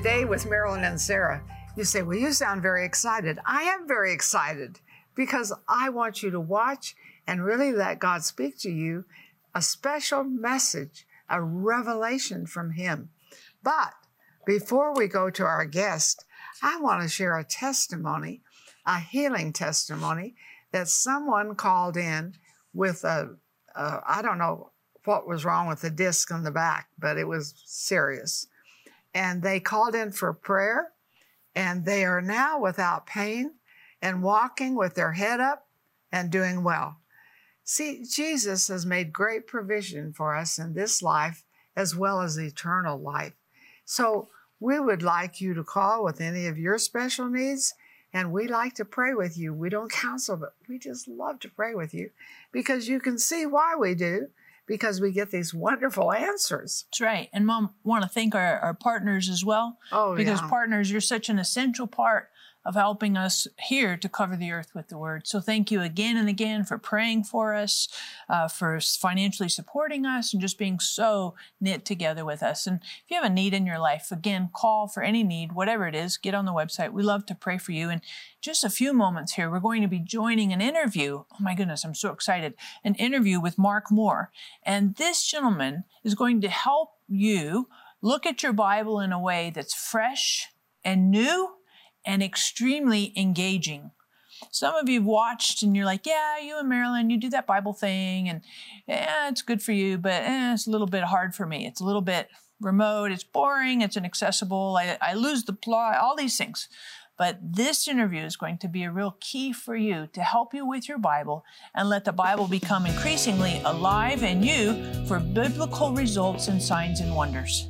to Today with Marilyn and Sarah. You say, Well, you sound very excited. I am very excited because I want you to watch and really let God speak to you a special message, a revelation from Him. But before we go to our guest, I want to share a testimony, a healing testimony that someone called in with a, a I don't know what was wrong with the disc in the back, but it was serious. And they called in for prayer, and they are now without pain and walking with their head up and doing well. See, Jesus has made great provision for us in this life as well as eternal life. So we would like you to call with any of your special needs, and we like to pray with you. We don't counsel, but we just love to pray with you because you can see why we do because we get these wonderful answers. That's right. And mom, want to thank our, our partners as well. Oh, because yeah. partners, you're such an essential part of helping us here to cover the earth with the word. So thank you again and again for praying for us, uh, for financially supporting us, and just being so knit together with us. And if you have a need in your life, again, call for any need, whatever it is, get on the website. We love to pray for you. And just a few moments here, we're going to be joining an interview. Oh my goodness, I'm so excited. An interview with Mark Moore. And this gentleman is going to help you look at your Bible in a way that's fresh and new and extremely engaging. Some of you watched and you're like, yeah, you and Marilyn, you do that Bible thing, and yeah, it's good for you, but eh, it's a little bit hard for me. It's a little bit remote, it's boring, it's inaccessible, I, I lose the plot, all these things. But this interview is going to be a real key for you to help you with your Bible and let the Bible become increasingly alive in you for biblical results and signs and wonders.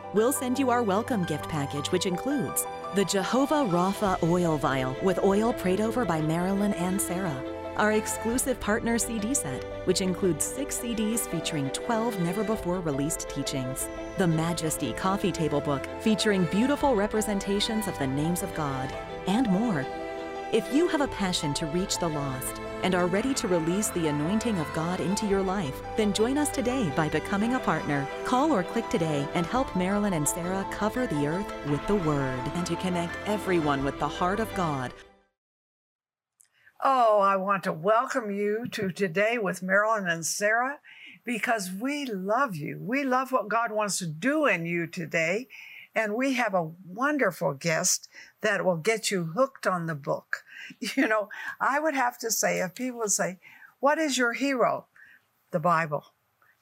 we'll send you our welcome gift package, which includes the Jehovah Rapha oil vial with oil prayed over by Marilyn and Sarah. Our exclusive partner CD set, which includes six CDs featuring 12 never before released teachings. The Majesty Coffee Table Book, featuring beautiful representations of the names of God, and more. If you have a passion to reach the lost and are ready to release the anointing of God into your life, then join us today by becoming a partner. Call or click today and help Marilyn and Sarah cover the earth with the Word and to connect everyone with the heart of God. Oh, I want to welcome you to Today with Marilyn and Sarah because we love you. We love what God wants to do in you today. And we have a wonderful guest that will get you hooked on the book. You know, I would have to say, if people would say, What is your hero? The Bible.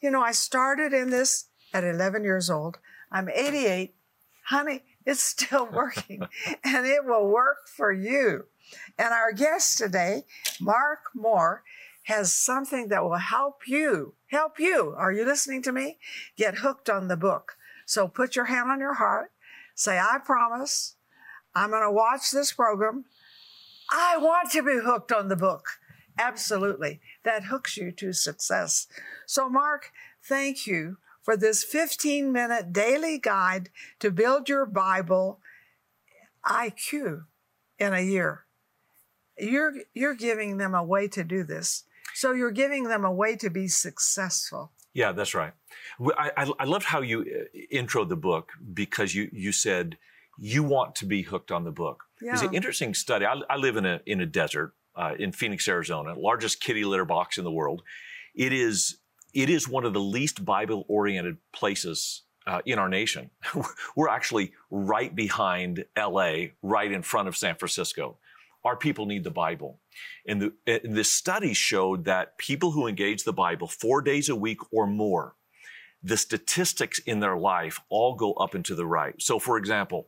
You know, I started in this at 11 years old. I'm 88. Honey, it's still working and it will work for you. And our guest today, Mark Moore, has something that will help you, help you. Are you listening to me? Get hooked on the book. So put your hand on your heart. Say, I promise I'm going to watch this program. I want to be hooked on the book. Absolutely. That hooks you to success. So, Mark, thank you for this 15 minute daily guide to build your Bible IQ in a year. You're, you're giving them a way to do this. So, you're giving them a way to be successful. Yeah, that's right. I, I, I loved how you uh, intro the book because you, you said you want to be hooked on the book. Yeah. It's an interesting study. I, I live in a, in a desert uh, in Phoenix, Arizona, largest kitty litter box in the world. It is, it is one of the least Bible oriented places uh, in our nation. We're actually right behind LA, right in front of San Francisco. Our people need the Bible. And the, and the study showed that people who engage the Bible four days a week or more, the statistics in their life all go up and to the right. So, for example,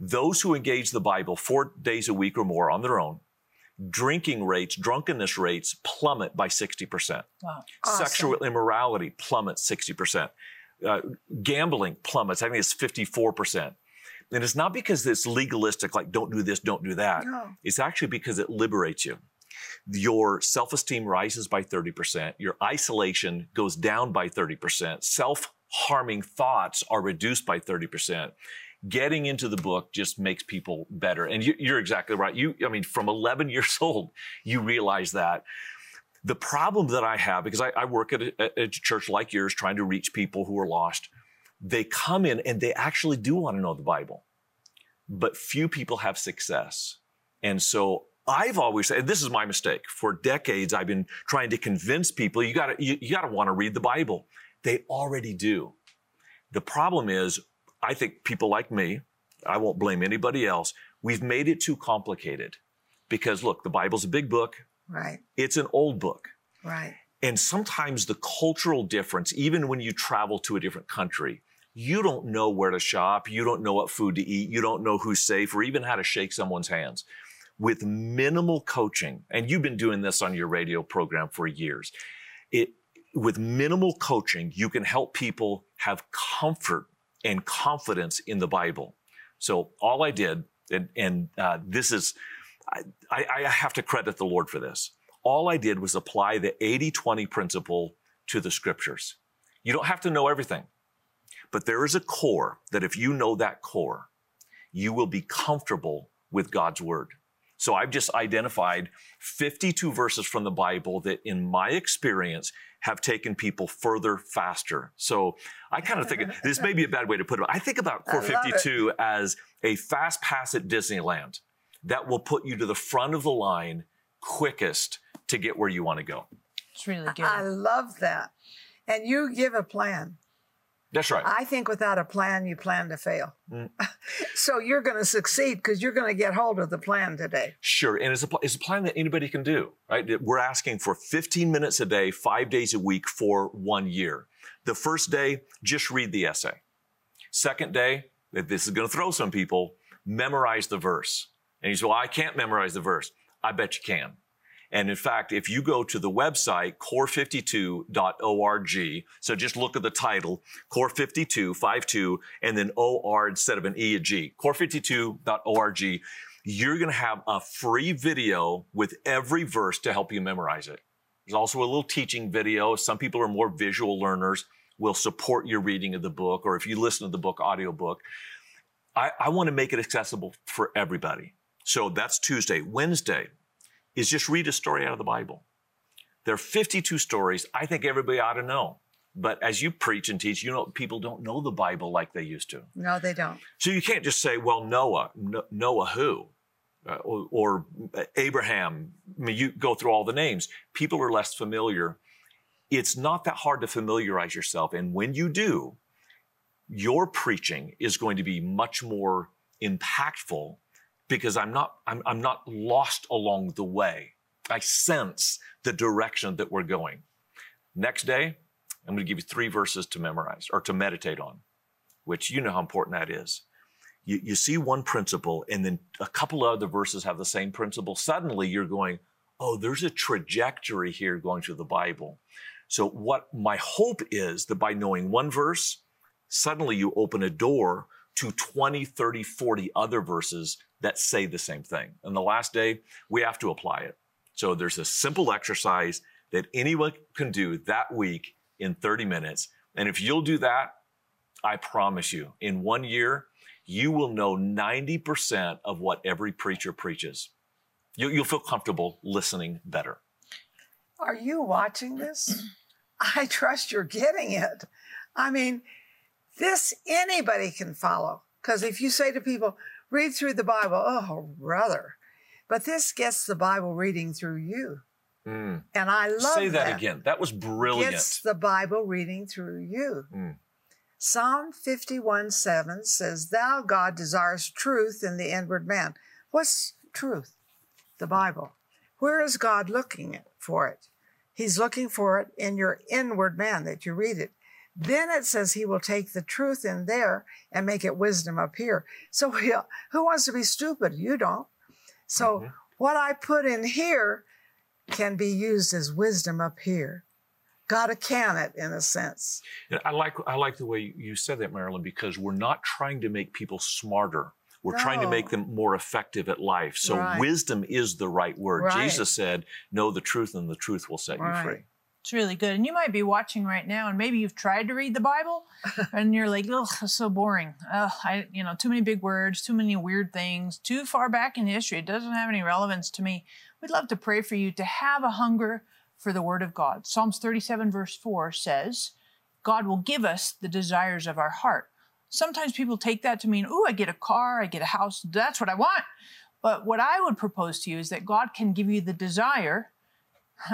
those who engage the Bible four days a week or more on their own, drinking rates, drunkenness rates plummet by 60%. Wow. Awesome. Sexual immorality plummets 60%. Uh, gambling plummets, I think it's 54%. And it's not because it's legalistic, like don't do this, don't do that. No. It's actually because it liberates you. Your self esteem rises by 30%. Your isolation goes down by 30%. Self harming thoughts are reduced by 30%. Getting into the book just makes people better. And you, you're exactly right. You, I mean, from 11 years old, you realize that. The problem that I have, because I, I work at a, at a church like yours trying to reach people who are lost, they come in and they actually do want to know the Bible, but few people have success. And so I've always said, this is my mistake. For decades, I've been trying to convince people you gotta, you, you gotta want to read the Bible. They already do. The problem is, I think people like me, I won't blame anybody else, we've made it too complicated. Because look, the Bible's a big book. Right. It's an old book. Right. And sometimes the cultural difference, even when you travel to a different country, you don't know where to shop. You don't know what food to eat. You don't know who's safe or even how to shake someone's hands. With minimal coaching, and you've been doing this on your radio program for years, it, with minimal coaching, you can help people have comfort and confidence in the Bible. So all I did, and, and uh, this is, I, I have to credit the Lord for this. All I did was apply the 80 20 principle to the scriptures. You don't have to know everything, but there is a core that if you know that core, you will be comfortable with God's word. So I've just identified 52 verses from the Bible that in my experience have taken people further faster. So I kind of think this may be a bad way to put it. I think about Core 52 as a fast pass at Disneyland that will put you to the front of the line quickest to get where you want to go. It's really good. I love that. And you give a plan. That's right. I think without a plan, you plan to fail. Mm. so you're going to succeed because you're going to get hold of the plan today. Sure. And it's a, it's a plan that anybody can do, right? We're asking for 15 minutes a day, five days a week for one year. The first day, just read the essay. Second day, this is going to throw some people, memorize the verse. And you say, well, I can't memorize the verse. I bet you can. And in fact, if you go to the website, core52.org, so just look at the title, core52, 52, and then OR instead of an E, a G, core52.org, you're going to have a free video with every verse to help you memorize it. There's also a little teaching video. Some people are more visual learners, will support your reading of the book, or if you listen to the book audiobook. I, I want to make it accessible for everybody. So that's Tuesday. Wednesday, is just read a story out of the Bible. There are 52 stories I think everybody ought to know. But as you preach and teach, you know, people don't know the Bible like they used to. No, they don't. So you can't just say, well, Noah, Noah who? Uh, or, or, Abraham. I mean, you go through all the names. People are less familiar. It's not that hard to familiarize yourself. And when you do, your preaching is going to be much more impactful because I'm not, I'm, I'm not lost along the way. I sense the direction that we're going. Next day, I'm going to give you three verses to memorize or to meditate on, which you know how important that is. You, you see one principle and then a couple of other verses have the same principle. Suddenly you're going, oh, there's a trajectory here going through the Bible. So what my hope is that by knowing one verse, suddenly you open a door to 20, 30, 40 other verses that say the same thing. And the last day, we have to apply it. So there's a simple exercise that anyone can do that week in 30 minutes. And if you'll do that, I promise you, in one year, you will know 90% of what every preacher preaches. You, will feel comfortable listening better. Are you watching this? I trust you're getting it. I mean, this anybody can follow. Because if you say to people, read through the Bible, oh, brother. But this gets the Bible reading through you. Mm. And I love Say that, that, again. That was brilliant. Gets the Bible reading through you. Mm. Psalm 51 7 says, Thou, God, desires truth in the inward man. What's truth? The Bible. Where is God looking for it? He's looking for it in your inward man that you read it. Then it says he will take the truth in there and make it wisdom up here. So who wants to be stupid? You don't. So mm-hmm. what I put in here can be used as wisdom up here. got to can it in a sense. And I like I like the way you said that, Marilyn, because we're not trying to make people smarter. We're trying to make them more effective at life. So Right. wisdom is the right word. Right. Jesus said, "Know the truth, and the truth will set you free." It's really good. And you might be watching right now and maybe you've tried to read the Bible and you're like, ugh, it's so boring. Ugh, I, you know, too many big words, too many weird things, too far back in history. It doesn't have any relevance to me. We'd love to pray for you to have a hunger for the Word of God. Psalms 37, verse 4 says, God will give us the desires of our heart. Sometimes people take that to mean, oh, I get a car, I get a house, that's what I want. But what I would propose to you is that God can give you the desire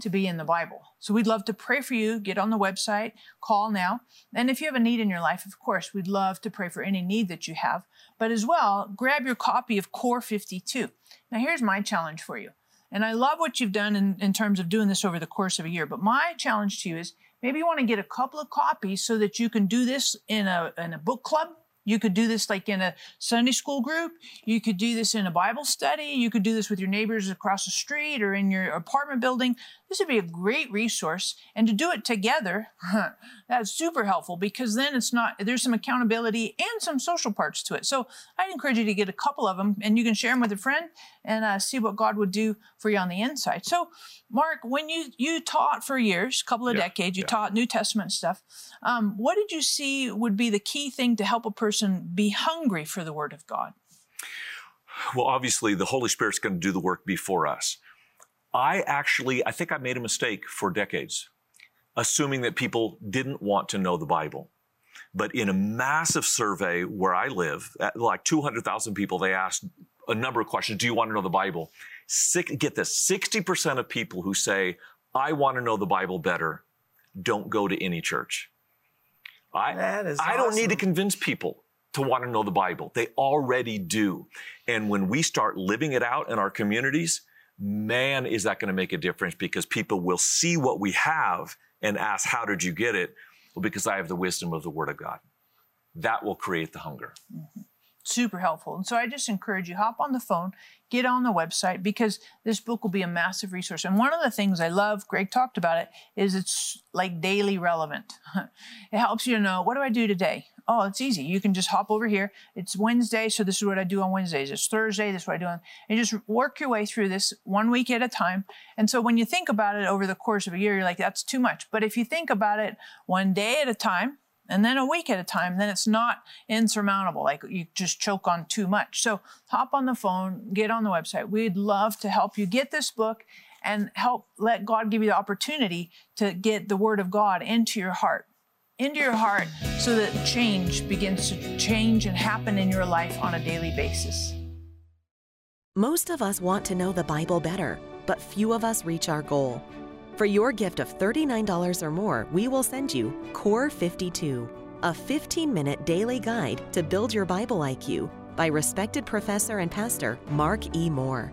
to be in the Bible. So we'd love to pray for you. Get on the website, call now. And if you have a need in your life, of course, we'd love to pray for any need that you have. But as well, grab your copy of Core 52. Now, here's my challenge for you. And I love what you've done in, in terms of doing this over the course of a year. But my challenge to you is maybe you want to get a couple of copies so that you can do this in a, in a book club. You could do this like in a Sunday school group. You could do this in a Bible study. You could do this with your neighbors across the street or in your apartment building. This would be a great resource. And to do it together, that's super helpful because then it's not, there's some accountability and some social parts to it. So I'd encourage you to get a couple of them and you can share them with a friend and uh, see what God would do for you on the inside. So, Mark, when you, you taught for years, a couple of Yeah, decades, you yeah. taught New Testament stuff. Um, what did you see would be the key thing to help a person be hungry for the Word of God? Well, obviously, the Holy Spirit's going to do the work before us. I actually, I think I made a mistake for decades, assuming that people didn't want to know the Bible. But in a massive survey where I live, like 200,000 people, they asked a number of questions. Do you want to know the Bible? Six, get this 60% of people who say, I want to know the Bible better, don't go to any church. I, That is I don't need to convince people to want to know the Bible. They already do. And when we start living it out in our communities, man, is that going to make a difference because people will see what we have and ask, How did you get it? Well, because I have the wisdom of the Word of God. That will create the hunger. Mm-hmm. Super helpful. And so I just encourage you hop on the phone, get on the website because this book will be a massive resource. And one of the things I love, Greg talked about it, is it's like daily relevant. it helps you to know what do I do today? Oh, it's easy. You can just hop over here. It's Wednesday, so this is what I do on Wednesdays. It's Thursday, this is what I do on and just work your way through this one week at a time. And so when you think about it over the course of a year, you're like, that's too much. But if you think about it one day at a time, and then a week at a time, then it's not insurmountable. Like you just choke on too much. So hop on the phone, get on the website. We'd love to help you get this book and help let God give you the opportunity to get the word of God into your heart, into your heart so that change begins to change and happen in your life on a daily basis. Most of us want to know the Bible better, but few of us reach our goal. For your gift of $39 or more, we will send you Core 52, a 15 minute daily guide to build your Bible IQ by respected professor and pastor Mark E. Moore.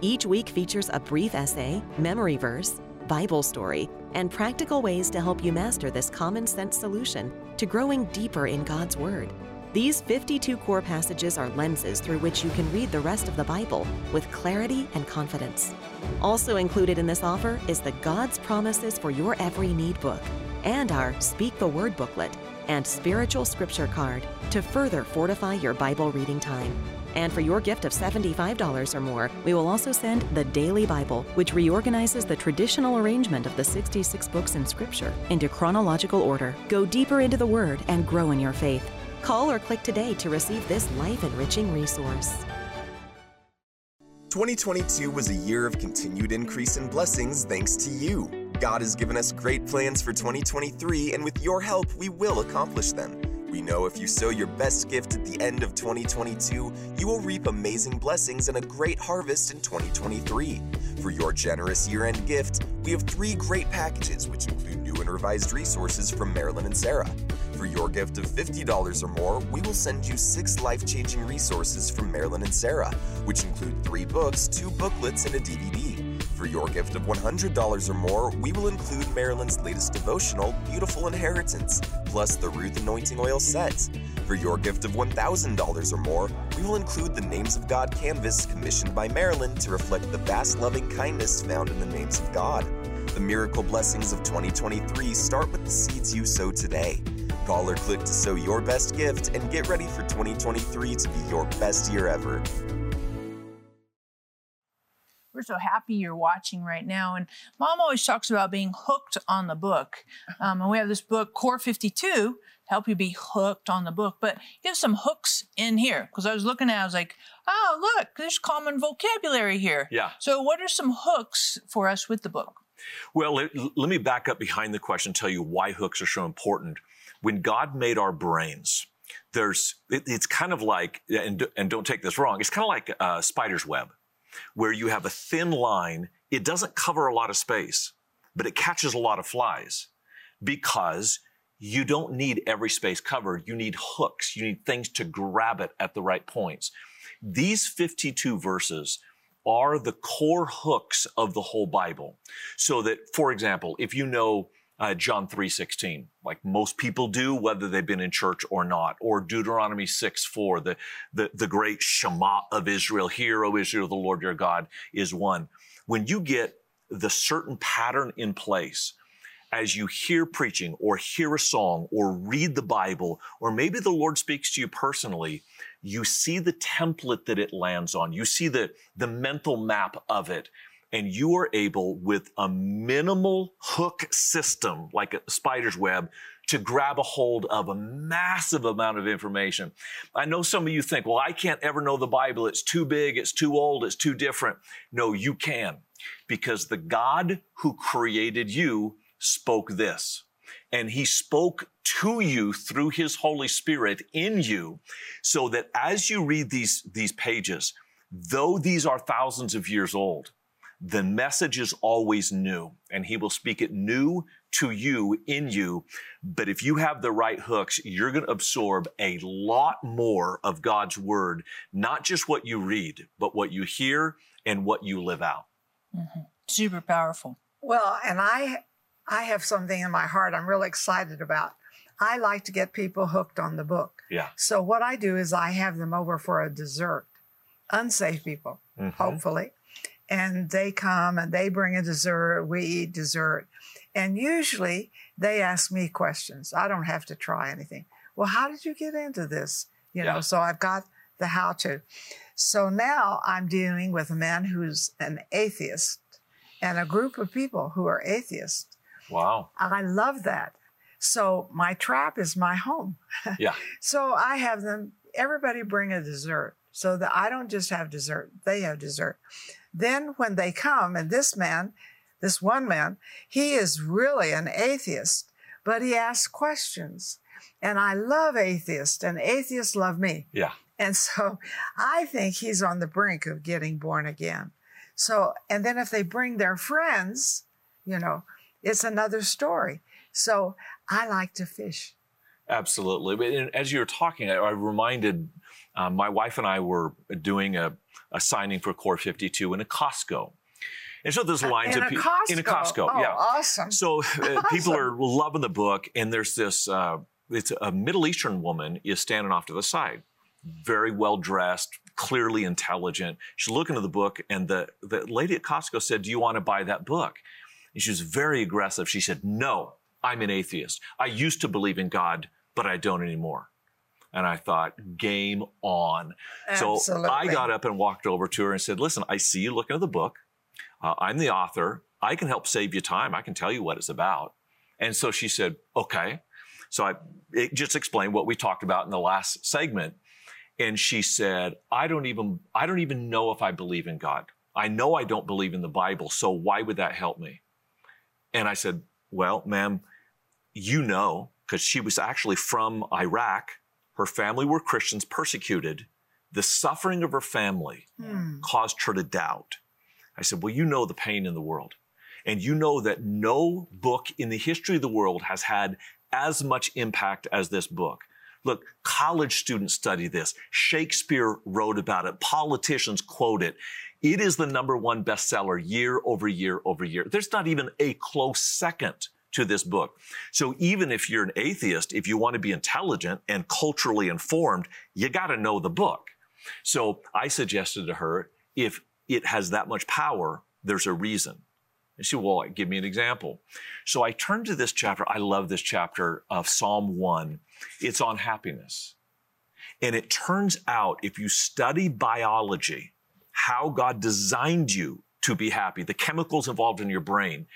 Each week features a brief essay, memory verse, Bible story, and practical ways to help you master this common sense solution to growing deeper in God's Word. These 52 core passages are lenses through which you can read the rest of the Bible with clarity and confidence. Also included in this offer is the God's Promises for Your Every Need book and our Speak the Word booklet and spiritual scripture card to further fortify your Bible reading time. And for your gift of $75 or more, we will also send the Daily Bible, which reorganizes the traditional arrangement of the 66 books in Scripture into chronological order. Go deeper into the Word and grow in your faith. Call or click today to receive this life enriching resource. 2022 was a year of continued increase in blessings thanks to you. God has given us great plans for 2023, and with your help, we will accomplish them. We know if you sow your best gift at the end of 2022, you will reap amazing blessings and a great harvest in 2023. For your generous year end gift, we have three great packages which include new and revised resources from Marilyn and Sarah. For your gift of $50 or more, we will send you six life changing resources from Marilyn and Sarah, which include three books, two booklets, and a DVD. For your gift of $100 or more, we will include Marilyn's latest devotional, Beautiful Inheritance, plus the Ruth Anointing Oil set. For your gift of $1,000 or more, we will include the Names of God canvas commissioned by Marilyn to reflect the vast loving kindness found in the names of God. The miracle blessings of 2023 start with the seeds you sow today. Call or click to sow your best gift and get ready for 2023 to be your best year ever. We're so happy you're watching right now. And mom always talks about being hooked on the book. Um, and we have this book, Core 52, help you be hooked on the book. But you have some hooks in here because I was looking at, it, I was like, oh, look, there's common vocabulary here. Yeah. So, what are some hooks for us with the book? Well, let, let me back up behind the question, and tell you why hooks are so important. When God made our brains, there's it, it's kind of like, and, and don't take this wrong, it's kind of like a spider's web, where you have a thin line. It doesn't cover a lot of space, but it catches a lot of flies because you don't need every space covered. You need hooks. You need things to grab it at the right points. These 52 verses are the core hooks of the whole Bible. So that, for example, if you know uh, John 3.16, like most people do, whether they've been in church or not, or Deuteronomy 6.4, the, the, the great Shema of Israel, Hear, O Israel, the Lord your God is one. When you get the certain pattern in place, as you hear preaching or hear a song or read the Bible, or maybe the Lord speaks to you personally, you see the template that it lands on. You see the, the mental map of it. And you are able with a minimal hook system, like a spider's web, to grab a hold of a massive amount of information. I know some of you think, well, I can't ever know the Bible. It's too big. It's too old. It's too different. No, you can because the God who created you spoke this. And he spoke to you through his Holy Spirit in you so that as you read these, these pages, though these are thousands of years old, the message is always new and he will speak it new to you in you. But if you have the right hooks, you're going to absorb a lot more of God's word, not just what you read, but what you hear and what you live out. Mm-hmm. Super powerful. Well, and I I have something in my heart I'm really excited about. I like to get people hooked on the book. Yeah. So what I do is I have them over for a dessert, unsafe people, Mhm. hopefully. And they come and they bring a dessert, we eat dessert. And usually they ask me questions. I don't have to try anything. Well, how did you get into this? You Yeah. know, so I've got the how to. So now I'm dealing with a man who's an atheist and a group of people who are atheists. Wow. I love that. So my trap is my home. Yeah. So I have them, everybody bring a dessert so that I don't just have dessert, they have dessert. Then when they come, and this man, this one man, he is really an atheist, but he asks questions. And I love atheists, and atheists love me. Yeah. And so I think he's on the brink of getting born again. So, and then if they bring their friends, you know, it's another story. So I like to fish. Absolutely. But as you were talking, I, I reminded uh, my wife and I were doing a, a signing for Core 52 in a Costco. And so there's lines in of people in a Costco. Oh, yeah. awesome. So uh, people are loving the book, and there's this. Uh, it's a Middle Eastern woman is standing off to the side, very well dressed, clearly intelligent. She's looking at the book, and the the lady at Costco said, "Do you want to buy that book?" And she was very aggressive. She said, "No, I'm an atheist. I used to believe in God, but I don't anymore." And I thought, game on. So I got up and walked over to her and said, Listen, I see you looking at the book. Uh, I'm the author. I can help save you time. I can tell you what it's about. And so she said, Okay. So I it just explained what we talked about in the last segment. And she said, I don't even, I don't even know if I believe in God. I know I don't believe in the Bible. So why would that help me? And I said, Well, ma'am, you know, because she was actually from Iraq. Her family were Christians persecuted. The suffering of her family Hmm. caused her to doubt. I said, Well, you know the pain in the world. And you know that no book in the history of the world has had as much impact as this book. Look, college students study this. Shakespeare wrote about it. Politicians quote it. It is the number one bestseller year over year over year. There's not even a close second to this book. So even if you're an atheist, if you want to be intelligent and culturally informed, you got to know the book. So I suggested to her, if it has that much power, there's a reason. And she, said, well, give me an example. So I turned to this chapter. I love this chapter of Psalm 1. It's on happiness. And it turns out if you study biology, how God designed you to be happy, the chemicals involved in your brain,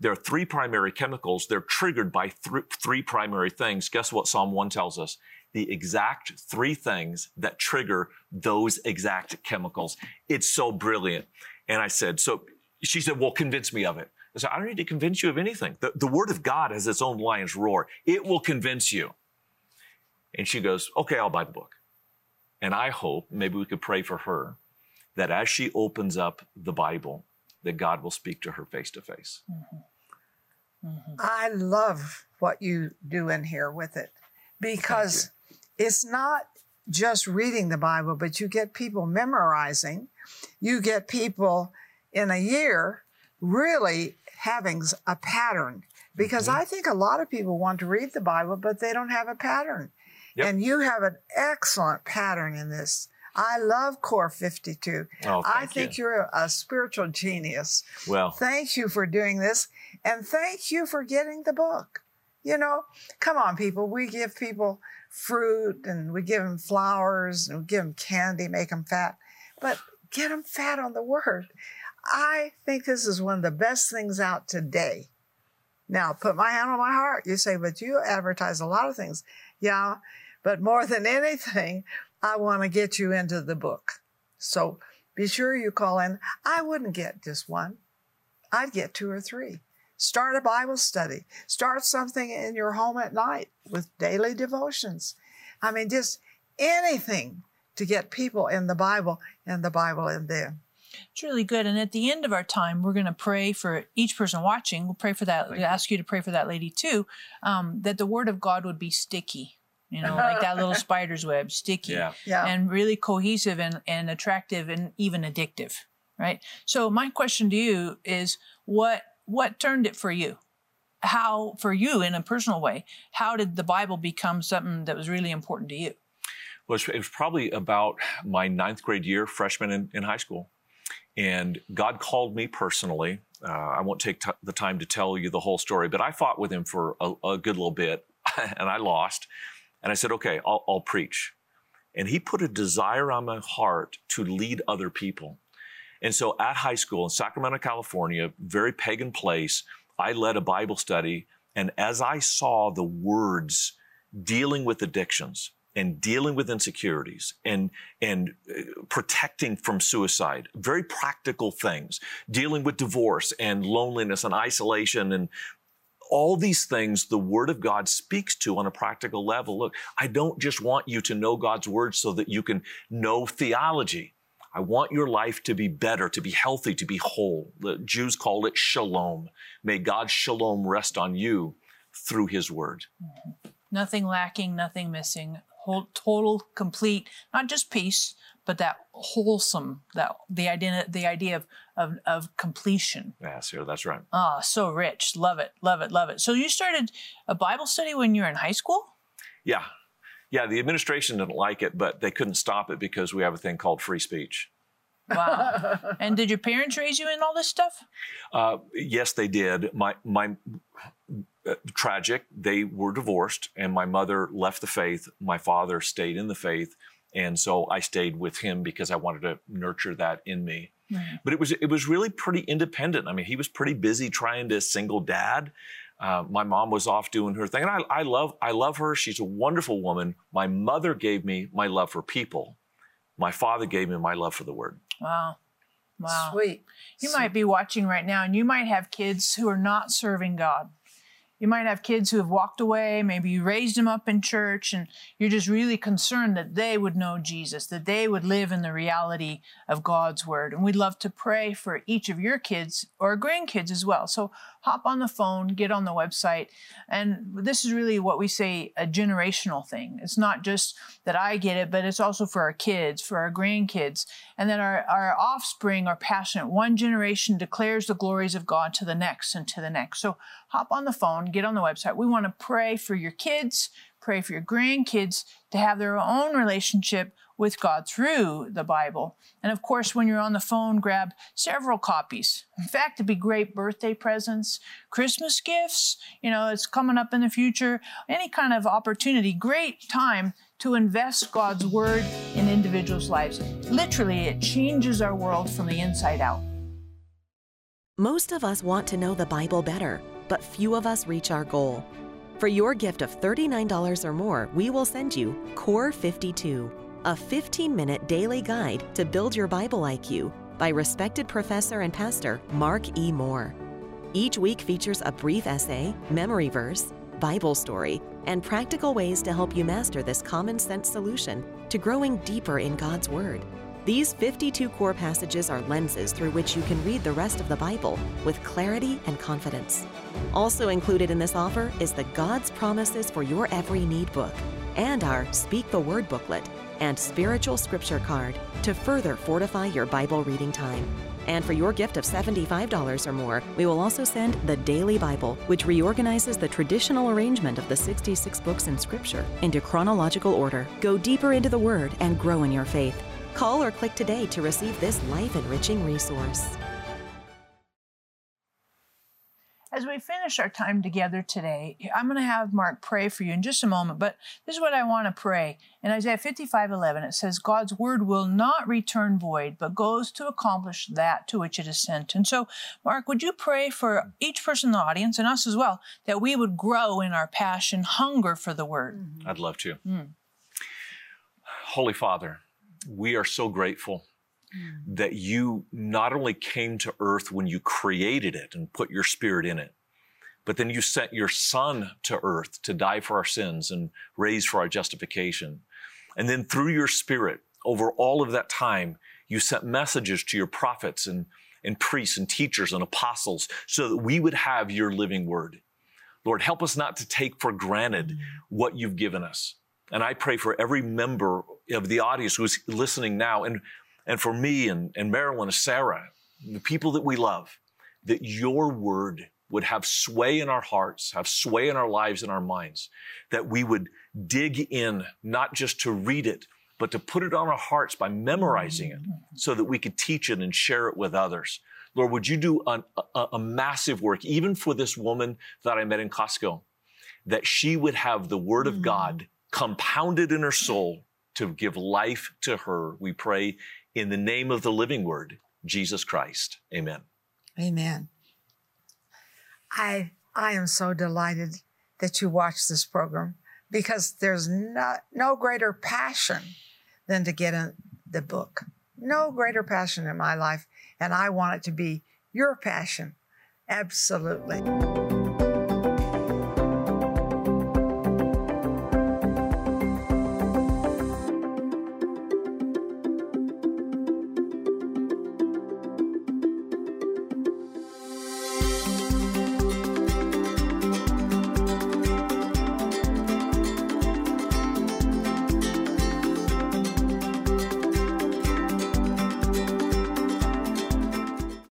there are three primary chemicals. They're triggered by th- three primary things. Guess what Psalm 1 tells us? The exact three things that trigger those exact chemicals. It's so brilliant. And I said, so she said, well, convince me of it. I said, I don't need to convince you of anything. The, the word of God has its own lion's roar. It will convince you. And she goes, okay, I'll buy the book. And I hope maybe we could pray for her that as she opens up the Bible, that God will speak to her face to face. I love what you do in here with it because it's not just reading the Bible, but you get people memorizing. You get people in a year really having a pattern because Mm-hmm. I think a lot of people want to read the Bible, but they don't have a pattern. Yep. And you have an excellent pattern in this. I love Core 52. Oh, I think you. you're a spiritual genius. Well, Thank you for doing this. And thank you for getting the book. You know, come on, people. We give people fruit and we give them flowers and we give them candy, make them fat, but get them fat on the word. I think this is one of the best things out today. Now, put my hand on my heart. You say, but you advertise a lot of things. Yeah, but more than anything, I want to get you into the book. So be sure you call in. I wouldn't get just one. I'd get two or three. Start a Bible study. Start something in your home at night with daily devotions. I mean, just anything to get people in the Bible and the Bible in them. It's really good. And at the end of our time, we're going to pray for each person watching. We'll pray for that. We'll ask you to pray for that lady too, um, that the word of God would be sticky, you know, like that little spider's web, sticky yeah. Yeah. and really cohesive and, and attractive and even addictive, right? So my question to you is what what turned it for you? How for you in a personal way, how did the Bible become something that was really important to you? Well, it was- probably about my ninth grade year, freshman in, in high school. And God called me personally. Uh, I won't take t- the time to tell you the whole story, but I fought with him for a, a good little bit and I lost. And I said, okay, I'll, I'll preach. And he put a desire on my heart to lead other people. And so at high school in Sacramento, California, very pagan place, I led a Bible study. And as I saw the words dealing with addictions and dealing with insecurities and, and uh, protecting from suicide, very practical things, dealing with divorce and loneliness and isolation and all these things the word of God speaks to on a practical level. Look, I don't just want you to know God's word so that you can know theology. I want your life to be better, to be healthy, to be whole. The Jews call it shalom. May God's shalom rest on you through his word. Nothing lacking, nothing missing, whole, total, complete, not just peace, but that wholesome, that the idea, the idea of, of, of completion. Yes, yeah, that's right. Ah, so rich. Love it, love it, love it. So you started a Bible study when you were in high school? Yeah. Yeah, the administration didn't like it, but they couldn't stop it because we have a thing called free speech. Wow. and did your parents raise you in all this stuff? Uh, yes, they did. My my uh, tragic. They were divorced, and my mother left the faith. My father stayed in the faith, and so I stayed with him because I wanted to nurture that in me. But it was it was really pretty independent. I mean, he was pretty busy trying to single dad. Uh, my mom was off doing her thing, and I, I love I love her. She's a wonderful woman. My mother gave me my love for people. My father gave me my love for the word. Wow. Wow. Sweet. You might be watching right now and you might have kids who are not serving God. You might have kids who have walked away. Maybe you raised them up in church and you're just really concerned that they would know Jesus, that they would live in the reality of God's word. And we'd love to pray for each of your kids or grandkids as well. So hop on the phone, get on the website. And this is really what we say a generational thing. It's not just that I get it, but it's also for our kids, for our grandkids, and that our, our offspring are passionate. One generation declares the glories of God to the next and to the next. So hop on the phone, get on the website. We want to pray for your kids, pray for your grandkids to have their own relationship with God through the Bible. And of course, when you're on the phone, grab several copies. In fact, it'd be great birthday presents, Christmas gifts, you know, it's coming up in the future, any kind of opportunity, great time to invest God's word in individuals' lives. Literally, it changes our world from the inside out. Most of us want to know the Bible better, but few of us reach our goal. For your gift of $39 or more, we will send you Core 52, a 15 minute daily guide to build your Bible IQ by respected professor and pastor Mark E. Moore. Each week features a brief essay, memory verse, Bible story, and practical ways to help you master this common sense solution to growing deeper in God's Word. These 52 core passages are lenses through which you can read the rest of the Bible with clarity and confidence. Also included in this offer is the God's Promises for Your Every Need book and our Speak the Word booklet and spiritual scripture card to further fortify your Bible reading time. And for your gift of $75 or more, we will also send the Daily Bible, which reorganizes the traditional arrangement of the 66 books in Scripture into chronological order. Go deeper into the Word and grow in your faith. Call or click today to receive this life enriching resource. As we finish our time together today, I'm going to have Mark pray for you in just a moment, but this is what I want to pray. In Isaiah 55 11, it says, God's word will not return void, but goes to accomplish that to which it is sent. And so, Mark, would you pray for each person in the audience and us as well that we would grow in our passion, hunger for the word? I'd love to. Mm. Holy Father, we are so grateful mm. that you not only came to earth when you created it and put your spirit in it, but then you sent your son to earth to die for our sins and raise for our justification. And then through your spirit, over all of that time, you sent messages to your prophets and, and priests and teachers and apostles so that we would have your living word. Lord, help us not to take for granted mm. what you've given us. And I pray for every member of the audience who's listening now, and, and for me and, and Marilyn and Sarah, the people that we love, that your word would have sway in our hearts, have sway in our lives and our minds, that we would dig in, not just to read it, but to put it on our hearts by memorizing it mm-hmm. so that we could teach it and share it with others. Lord, would you do a, a, a massive work, even for this woman that I met in Costco, that she would have the word of mm-hmm. God compounded in her soul to give life to her. We pray in the name of the living word, Jesus Christ. Amen. Amen. I I am so delighted that you watch this program because there's not, no greater passion than to get in the book. No greater passion in my life. And I want it to be your passion. Absolutely.